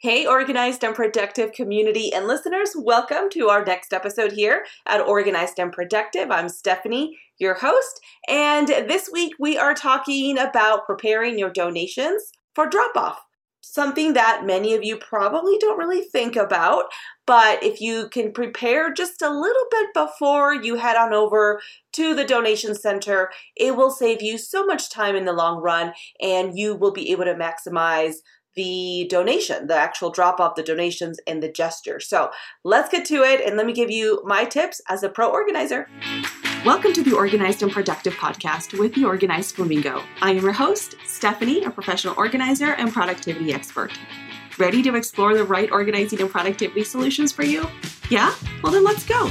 Hey, organized and productive community and listeners, welcome to our next episode here at Organized and Productive. I'm Stephanie, your host, and this week we are talking about preparing your donations for drop off. Something that many of you probably don't really think about, but if you can prepare just a little bit before you head on over to the donation center, it will save you so much time in the long run and you will be able to maximize the donation, the actual drop off the donations and the gesture. So let's get to it and let me give you my tips as a pro organizer. Welcome to the Organized and Productive podcast with the Organized Flamingo. I am your host, Stephanie, a professional organizer and productivity expert. Ready to explore the right organizing and productivity solutions for you? Yeah? Well, then let's go.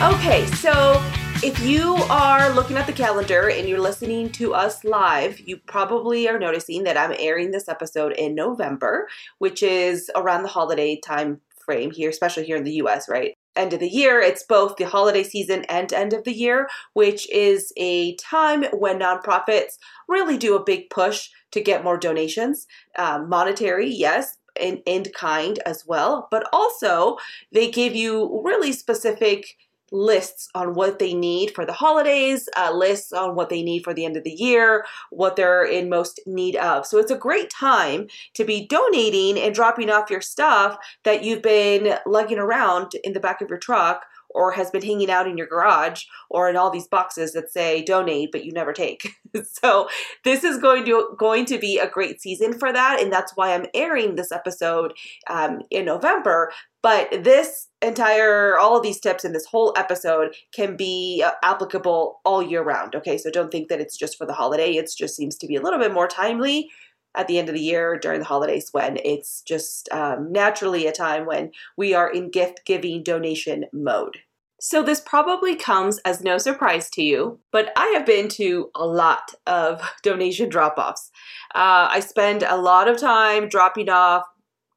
Okay, so if you are looking at the calendar and you're listening to us live, you probably are noticing that I'm airing this episode in November, which is around the holiday time frame here, especially here in the US, right? End of the year, it's both the holiday season and end of the year, which is a time when nonprofits really do a big push to get more donations. Um, monetary, yes, and in kind as well, but also they give you really specific lists on what they need for the holidays, uh, lists on what they need for the end of the year, what they're in most need of. So it's a great time to be donating and dropping off your stuff that you've been lugging around in the back of your truck or has been hanging out in your garage or in all these boxes that say donate but you never take. so this is going to going to be a great season for that and that's why I'm airing this episode um, in November but this entire, all of these tips in this whole episode can be uh, applicable all year round. Okay, so don't think that it's just for the holiday. It just seems to be a little bit more timely at the end of the year during the holidays when it's just um, naturally a time when we are in gift giving donation mode. So, this probably comes as no surprise to you, but I have been to a lot of donation drop offs. Uh, I spend a lot of time dropping off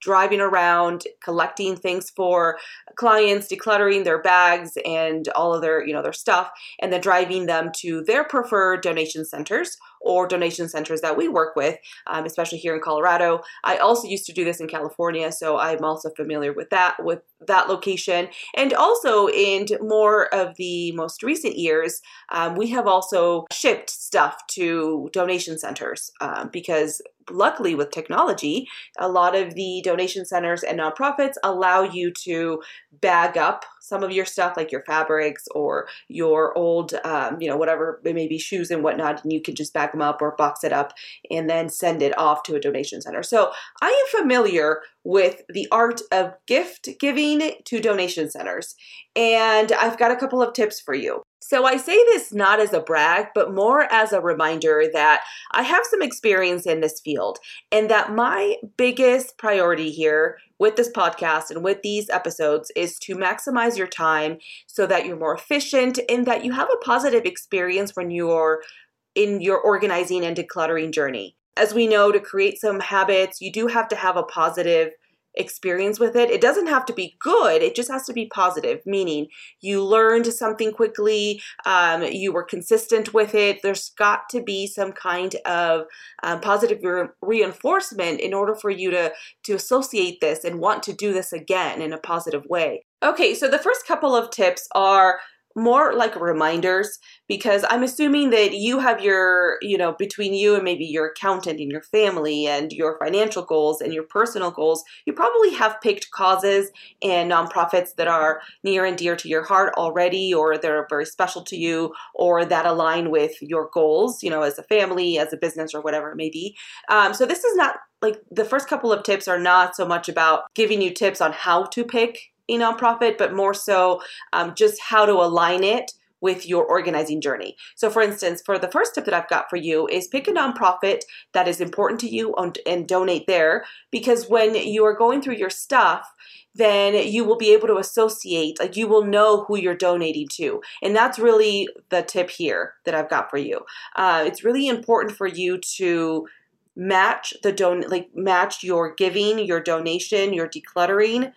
driving around collecting things for clients decluttering their bags and all of their you know their stuff and then driving them to their preferred donation centers or donation centers that we work with, um, especially here in Colorado. I also used to do this in California, so I'm also familiar with that with that location. And also in more of the most recent years, um, we have also shipped stuff to donation centers um, because luckily with technology a lot of the donation centers and nonprofits allow you to bag up some of your stuff like your fabrics or your old um, you know whatever it may be shoes and whatnot and you can just bag them up or box it up and then send it off to a donation center. So i am familiar with the art of gift giving to donation centers and i've got a couple of tips for you so I say this not as a brag, but more as a reminder that I have some experience in this field and that my biggest priority here with this podcast and with these episodes is to maximize your time so that you're more efficient and that you have a positive experience when you're in your organizing and decluttering journey. As we know, to create some habits, you do have to have a positive experience with it. It doesn't have to be good, it just has to be positive, meaning you learned something quickly, um, you were consistent with it. There's got to be some kind of um, positive re- reinforcement in order for you to, to associate this and want to do this again in a positive way. Okay, so the first couple of tips are more like reminders because I'm assuming that you have your, you know, between you and maybe your accountant and your family and your financial goals and your personal goals, you probably have picked causes and nonprofits that are near and dear to your heart already or that are very special to you or that align with your goals, you know, as a family, as a business, or whatever it may be. Um, so this is not like the first couple of tips are not so much about giving you tips on how to pick a nonprofit, but more so um, just how to align it with your organizing journey. So, for instance, for the first tip that I've got for you is pick a nonprofit that is important to you and donate there because when you are going through your stuff, then you will be able to associate, like you will know who you're donating to. And that's really the tip here that I've got for you. Uh, it's really important for you to match the don like match your giving, your donation, your decluttering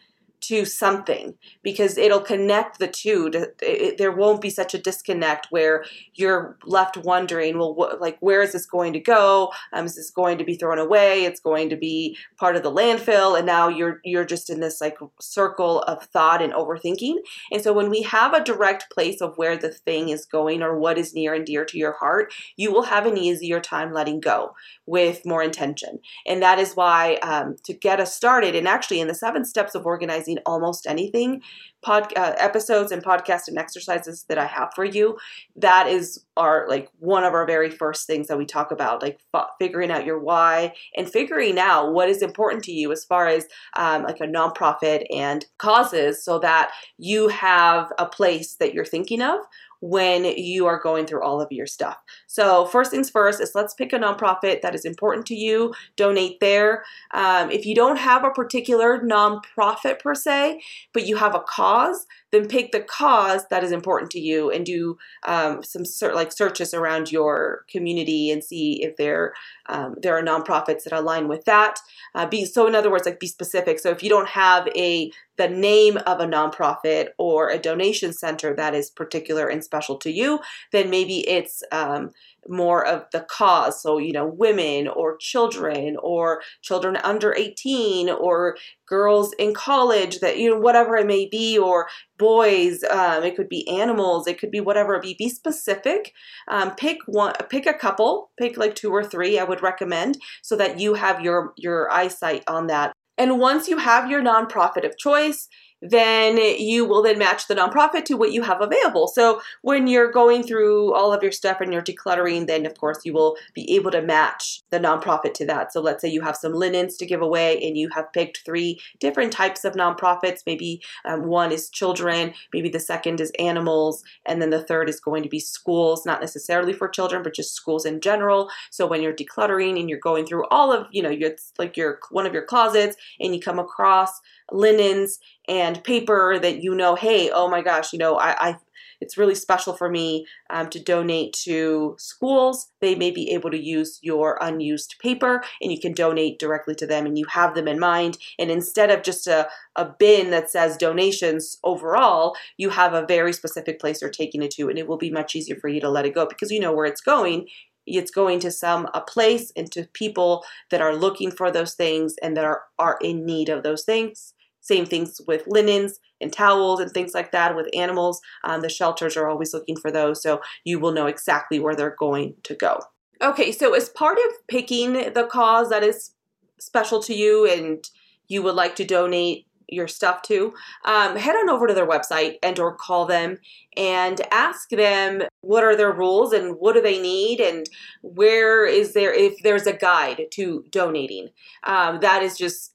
to something because it'll connect the two. To, it, there won't be such a disconnect where you're left wondering, well, what, like where is this going to go? Um, is this going to be thrown away? It's going to be part of the landfill, and now you're you're just in this like circle of thought and overthinking. And so when we have a direct place of where the thing is going or what is near and dear to your heart, you will have an easier time letting go with more intention. And that is why um, to get us started, and actually in the seven steps of organizing almost anything, pod uh, episodes and podcast and exercises that I have for you, that is our like one of our very first things that we talk about, like figuring out your why and figuring out what is important to you as far as um, like a nonprofit and causes, so that you have a place that you're thinking of when you are going through all of your stuff. So, first things first is let's pick a nonprofit that is important to you, donate there. Um, if you don't have a particular nonprofit per se, but you have a cause, then pick the cause that is important to you and do um, some sort like searches around your community and see if there um, there are nonprofits that align with that. Uh, be so in other words, like be specific. So if you don't have a the name of a nonprofit or a donation center that is particular and special to you, then maybe it's um, more of the cause. So, you know, women or children or children under 18 or girls in college that, you know, whatever it may be, or boys, um, it could be animals, it could be whatever it be. Be specific. Um, pick one, pick a couple, pick like two or three, I would recommend, so that you have your, your eyesight on that. And once you have your nonprofit of choice, then you will then match the nonprofit to what you have available. So when you're going through all of your stuff and you're decluttering, then of course you will be able to match the nonprofit to that. So let's say you have some linens to give away and you have picked three different types of nonprofits. Maybe um, one is children, maybe the second is animals, and then the third is going to be schools, not necessarily for children, but just schools in general. So when you're decluttering and you're going through all of, you know, it's like your one of your closets and you come across linens and paper that you know, hey, oh my gosh, you know, I, I it's really special for me um, to donate to schools. They may be able to use your unused paper and you can donate directly to them and you have them in mind. And instead of just a, a bin that says donations overall, you have a very specific place you're taking it to and it will be much easier for you to let it go because you know where it's going it's going to some a place and to people that are looking for those things and that are, are in need of those things same things with linens and towels and things like that with animals. Um, the shelters are always looking for those, so you will know exactly where they're going to go. Okay, so as part of picking the cause that is special to you and you would like to donate your stuff to um, head on over to their website and or call them and ask them what are their rules and what do they need and where is there if there's a guide to donating um, that is just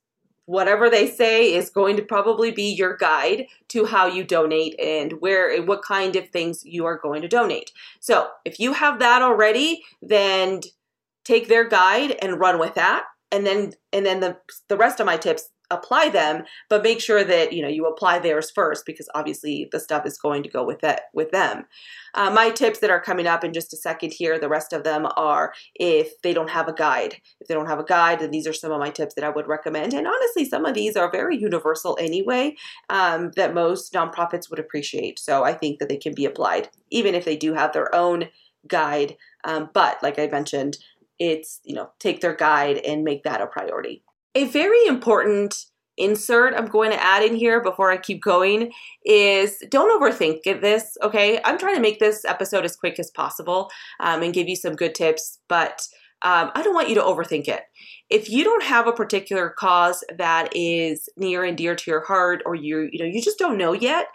whatever they say is going to probably be your guide to how you donate and where and what kind of things you are going to donate. So, if you have that already, then take their guide and run with that. And then and then the the rest of my tips apply them, but make sure that you know you apply theirs first because obviously the stuff is going to go with that with them. Uh, my tips that are coming up in just a second here, the rest of them are if they don't have a guide. If they don't have a guide, then these are some of my tips that I would recommend. And honestly, some of these are very universal anyway um, that most nonprofits would appreciate. So I think that they can be applied even if they do have their own guide. Um, but like I mentioned, it's you know take their guide and make that a priority. A very important insert I'm going to add in here before I keep going is don't overthink this, okay? I'm trying to make this episode as quick as possible um, and give you some good tips, but um, I don't want you to overthink it. If you don't have a particular cause that is near and dear to your heart, or you you know you just don't know yet,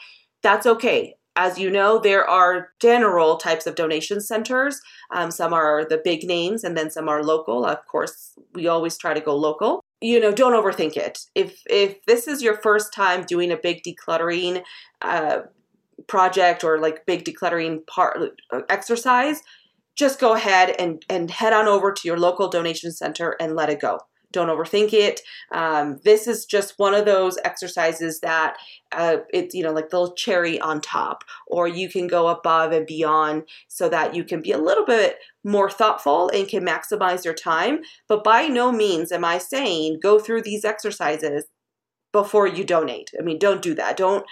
that's okay. As you know, there are general types of donation centers. Um, some are the big names, and then some are local. Of course, we always try to go local you know don't overthink it. If if this is your first time doing a big decluttering uh, project or like big decluttering part exercise just go ahead and and head on over to your local donation center and let it go don't overthink it. Um, this is just one of those exercises that uh, it's you know like the cherry on top, or you can go above and beyond so that you can be a little bit more thoughtful and can maximize your time. But by no means am I saying go through these exercises before you donate. I mean, don't do that. Don't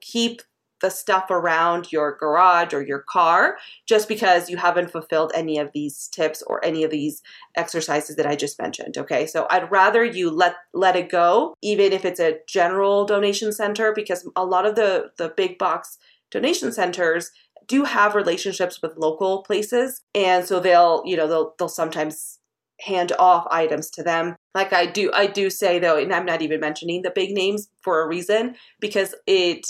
keep the stuff around your garage or your car just because you haven't fulfilled any of these tips or any of these exercises that I just mentioned okay? So I'd rather you let let it go even if it's a general donation center because a lot of the the big box donation centers do have relationships with local places and so they'll you know they'll they'll sometimes hand off items to them. Like i do i do say though and i'm not even mentioning the big names for a reason because it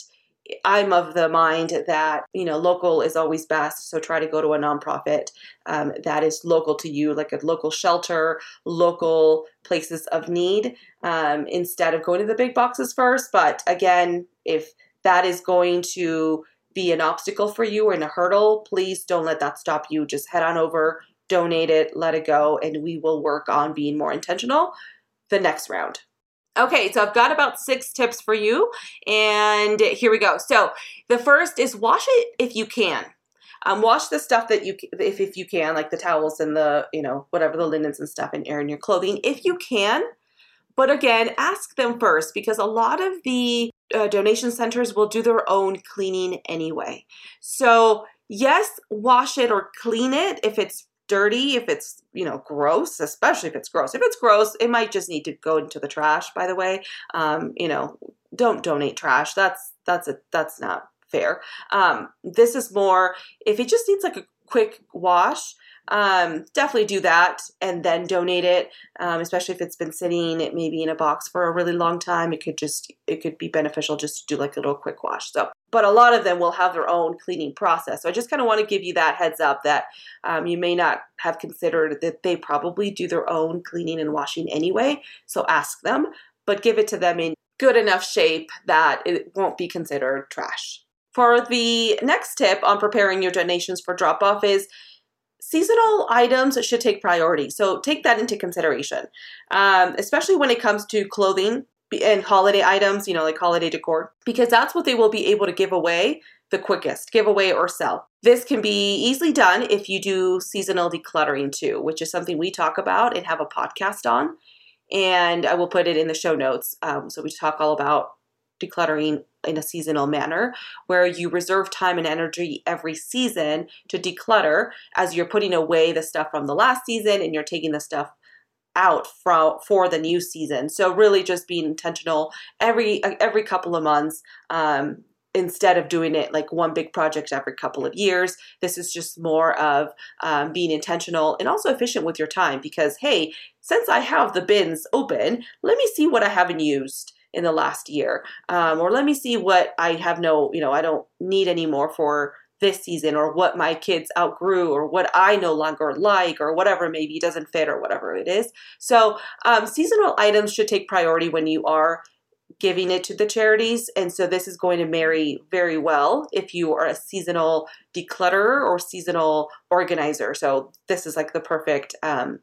I'm of the mind that you know local is always best. So try to go to a nonprofit um, that is local to you, like a local shelter, local places of need, um, instead of going to the big boxes first. But again, if that is going to be an obstacle for you and a hurdle, please don't let that stop you. Just head on over, donate it, let it go, and we will work on being more intentional the next round. Okay, so I've got about six tips for you, and here we go. So the first is wash it if you can. Um, wash the stuff that you if if you can, like the towels and the you know whatever the linens and stuff, and air in your clothing if you can. But again, ask them first because a lot of the uh, donation centers will do their own cleaning anyway. So yes, wash it or clean it if it's dirty, if it's, you know, gross, especially if it's gross. If it's gross, it might just need to go into the trash, by the way. Um, you know, don't donate trash. That's that's a that's not fair. Um, this is more if it just needs like a quick wash, um, definitely do that and then donate it. Um, especially if it's been sitting it maybe in a box for a really long time, it could just it could be beneficial just to do like a little quick wash. So, but a lot of them will have their own cleaning process. So I just kind of want to give you that heads up that um, you may not have considered that they probably do their own cleaning and washing anyway. So ask them, but give it to them in good enough shape that it won't be considered trash. For the next tip on preparing your donations for drop off is seasonal items should take priority. So take that into consideration, um, especially when it comes to clothing and holiday items, you know, like holiday decor, because that's what they will be able to give away the quickest, give away or sell. This can be easily done if you do seasonal decluttering too, which is something we talk about and have a podcast on. And I will put it in the show notes. Um, so we talk all about decluttering in a seasonal manner where you reserve time and energy every season to declutter as you're putting away the stuff from the last season and you're taking the stuff out from for the new season. So really just being intentional every every couple of months um, instead of doing it like one big project every couple of years. This is just more of um, being intentional and also efficient with your time because hey since i have the bins open let me see what i haven't used in the last year. Um, or let me see what i have no you know i don't need anymore for this season or what my kids outgrew or what i no longer like or whatever maybe doesn't fit or whatever it is. So um, seasonal items should take priority when you are giving it to the charities and so this is going to marry very well if you are a seasonal declutterer or seasonal organizer. So this is like the perfect um,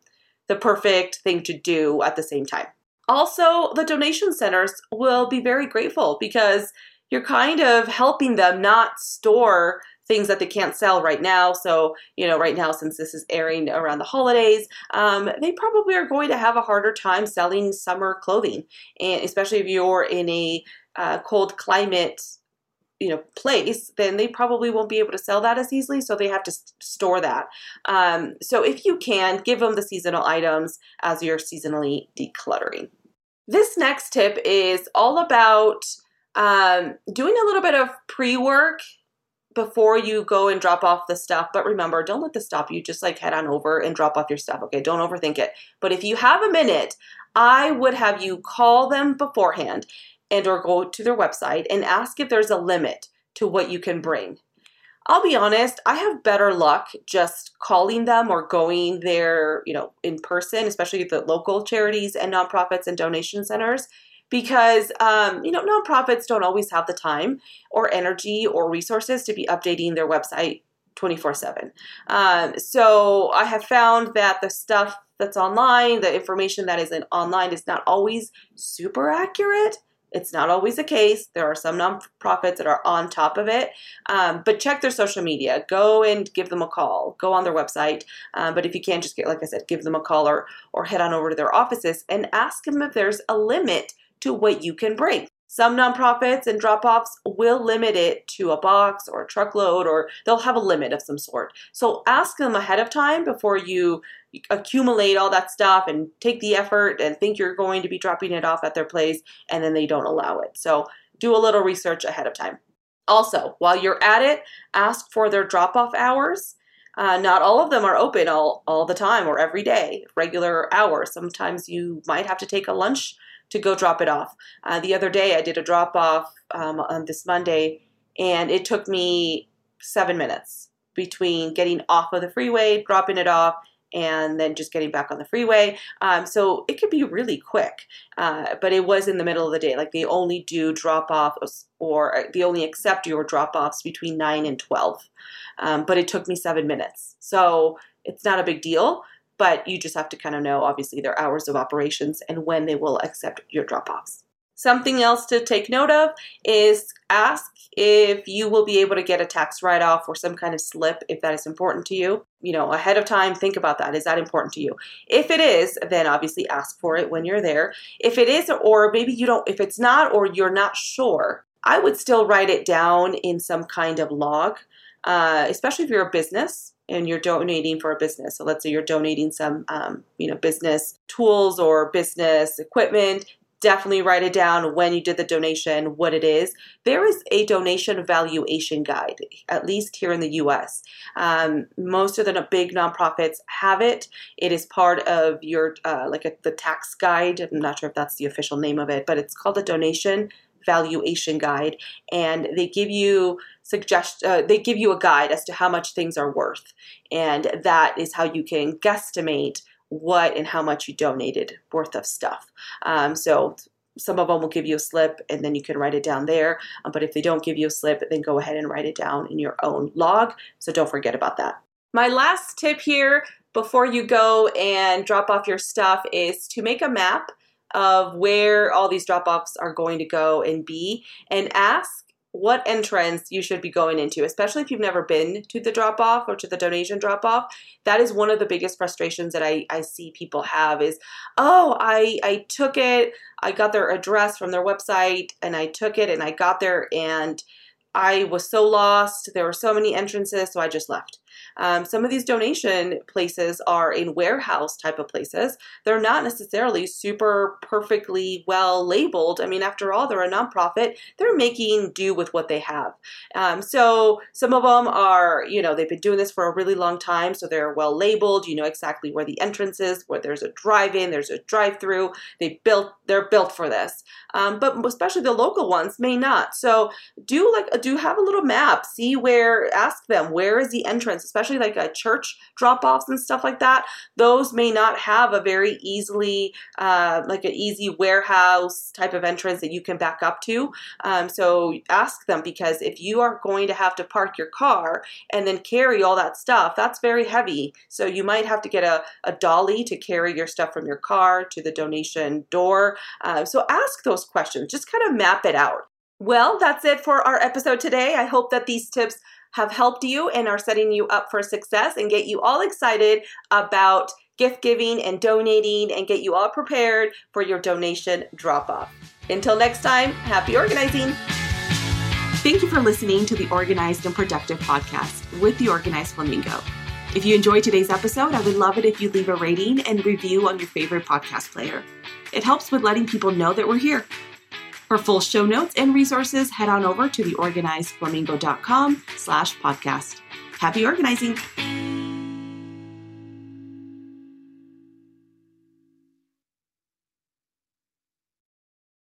the perfect thing to do at the same time also, the donation centers will be very grateful because you're kind of helping them not store things that they can't sell right now. So, you know, right now, since this is airing around the holidays, um, they probably are going to have a harder time selling summer clothing, and especially if you're in a uh, cold climate you know place then they probably won't be able to sell that as easily so they have to store that. Um, so if you can give them the seasonal items as you're seasonally decluttering. This next tip is all about um, doing a little bit of pre-work before you go and drop off the stuff but remember don't let this stop you. Just like head on over and drop off your stuff okay? Don't overthink it. But if you have a minute i would have you call them beforehand and or go to their website and ask if there's a limit to what you can bring. I'll be honest, I have better luck just calling them or going there, you know, in person, especially the local charities and nonprofits and donation centers, because, um, you know, nonprofits don't always have the time or energy or resources to be updating their website 24 7. Um, so I have found that the stuff that's online, the information that is in online is not always super accurate. It's not always the case. There are some nonprofits that are on top of it, um, but check their social media. Go and give them a call. Go on their website. Um, but if you can't, just get like I said, give them a call or or head on over to their offices and ask them if there's a limit to what you can bring. Some nonprofits and drop offs will limit it to a box or a truckload, or they'll have a limit of some sort. So ask them ahead of time before you accumulate all that stuff and take the effort and think you're going to be dropping it off at their place and then they don't allow it. So do a little research ahead of time. Also, while you're at it, ask for their drop off hours. Uh, not all of them are open all, all the time or every day, regular hours. Sometimes you might have to take a lunch to go drop it off. Uh, the other day, I did a drop off um, on this Monday, and it took me seven minutes between getting off of the freeway, dropping it off, and then just getting back on the freeway. Um, so it could be really quick, uh, but it was in the middle of the day. Like they only do drop offs or uh, they only accept your drop offs between 9 and 12. Um, but it took me seven minutes. So it's not a big deal but you just have to kind of know obviously their hours of operations and when they will accept your drop offs. Something else to take note of is ask if you will be able to get a tax write off or some kind of slip if that is important to you. You know, ahead of time, think about that. Is that important to you? If it is, then obviously ask for it when you're there. If it is, or maybe you don't, if it's not, or you're not sure, I would still write it down in some kind of log, uh, especially if you're a business and you're donating for a business. So let's say you're donating some, um, you know, business tools or business equipment. Definitely write it down when you did the donation, what it is. There is a donation valuation guide, at least here in the U.S. Um, most of the big nonprofits have it. It is part of your uh, like a, the tax guide. I'm not sure if that's the official name of it, but it's called a donation valuation guide, and they give you suggest uh, they give you a guide as to how much things are worth, and that is how you can guesstimate what and how much you donated worth of stuff. Um, so some of them will give you a slip and then you can write it down there. Um, but if they don't give you a slip, then go ahead and write it down in your own log. So don't forget about that. My last tip here before you go and drop off your stuff is to make a map of where all these drop offs are going to go and be and ask what entrance you should be going into, especially if you've never been to the drop off or to the donation drop off. That is one of the biggest frustrations that I, I see people have is, oh, I, I took it, I got their address from their website and I took it and I got there and I was so lost. There were so many entrances, so I just left. Um, some of these donation places are in warehouse type of places. They're not necessarily super perfectly well labeled. I mean, after all, they're a nonprofit. They're making do with what they have. Um, so some of them are, you know, they've been doing this for a really long time, so they're well labeled. You know exactly where the entrance is, where there's a drive-in, there's a drive-through. They built, they're built for this. Um, but especially the local ones may not. So do like do have a little map. See where. Ask them where is the entrance especially like a church drop offs and stuff like that, those may not have a very easily, uh, like an easy warehouse type of entrance that you can back up to. Um, so ask them because if you are going to have to park your car and then carry all that stuff, that's very heavy. So you might have to get a, a dolly to carry your stuff from your car to the donation door. Uh, so ask those questions, just kind of map it out. Well, that's it for our episode today. I hope that these tips have helped you and are setting you up for success and get you all excited about gift giving and donating and get you all prepared for your donation drop off. Until next time, happy organizing. Thank you for listening to the Organized and Productive podcast with the Organized Flamingo. If you enjoyed today's episode, I would love it if you leave a rating and review on your favorite podcast player. It helps with letting people know that we're here. For full show notes and resources, head on over to theorganizedflamingo.com slash podcast. Happy organizing!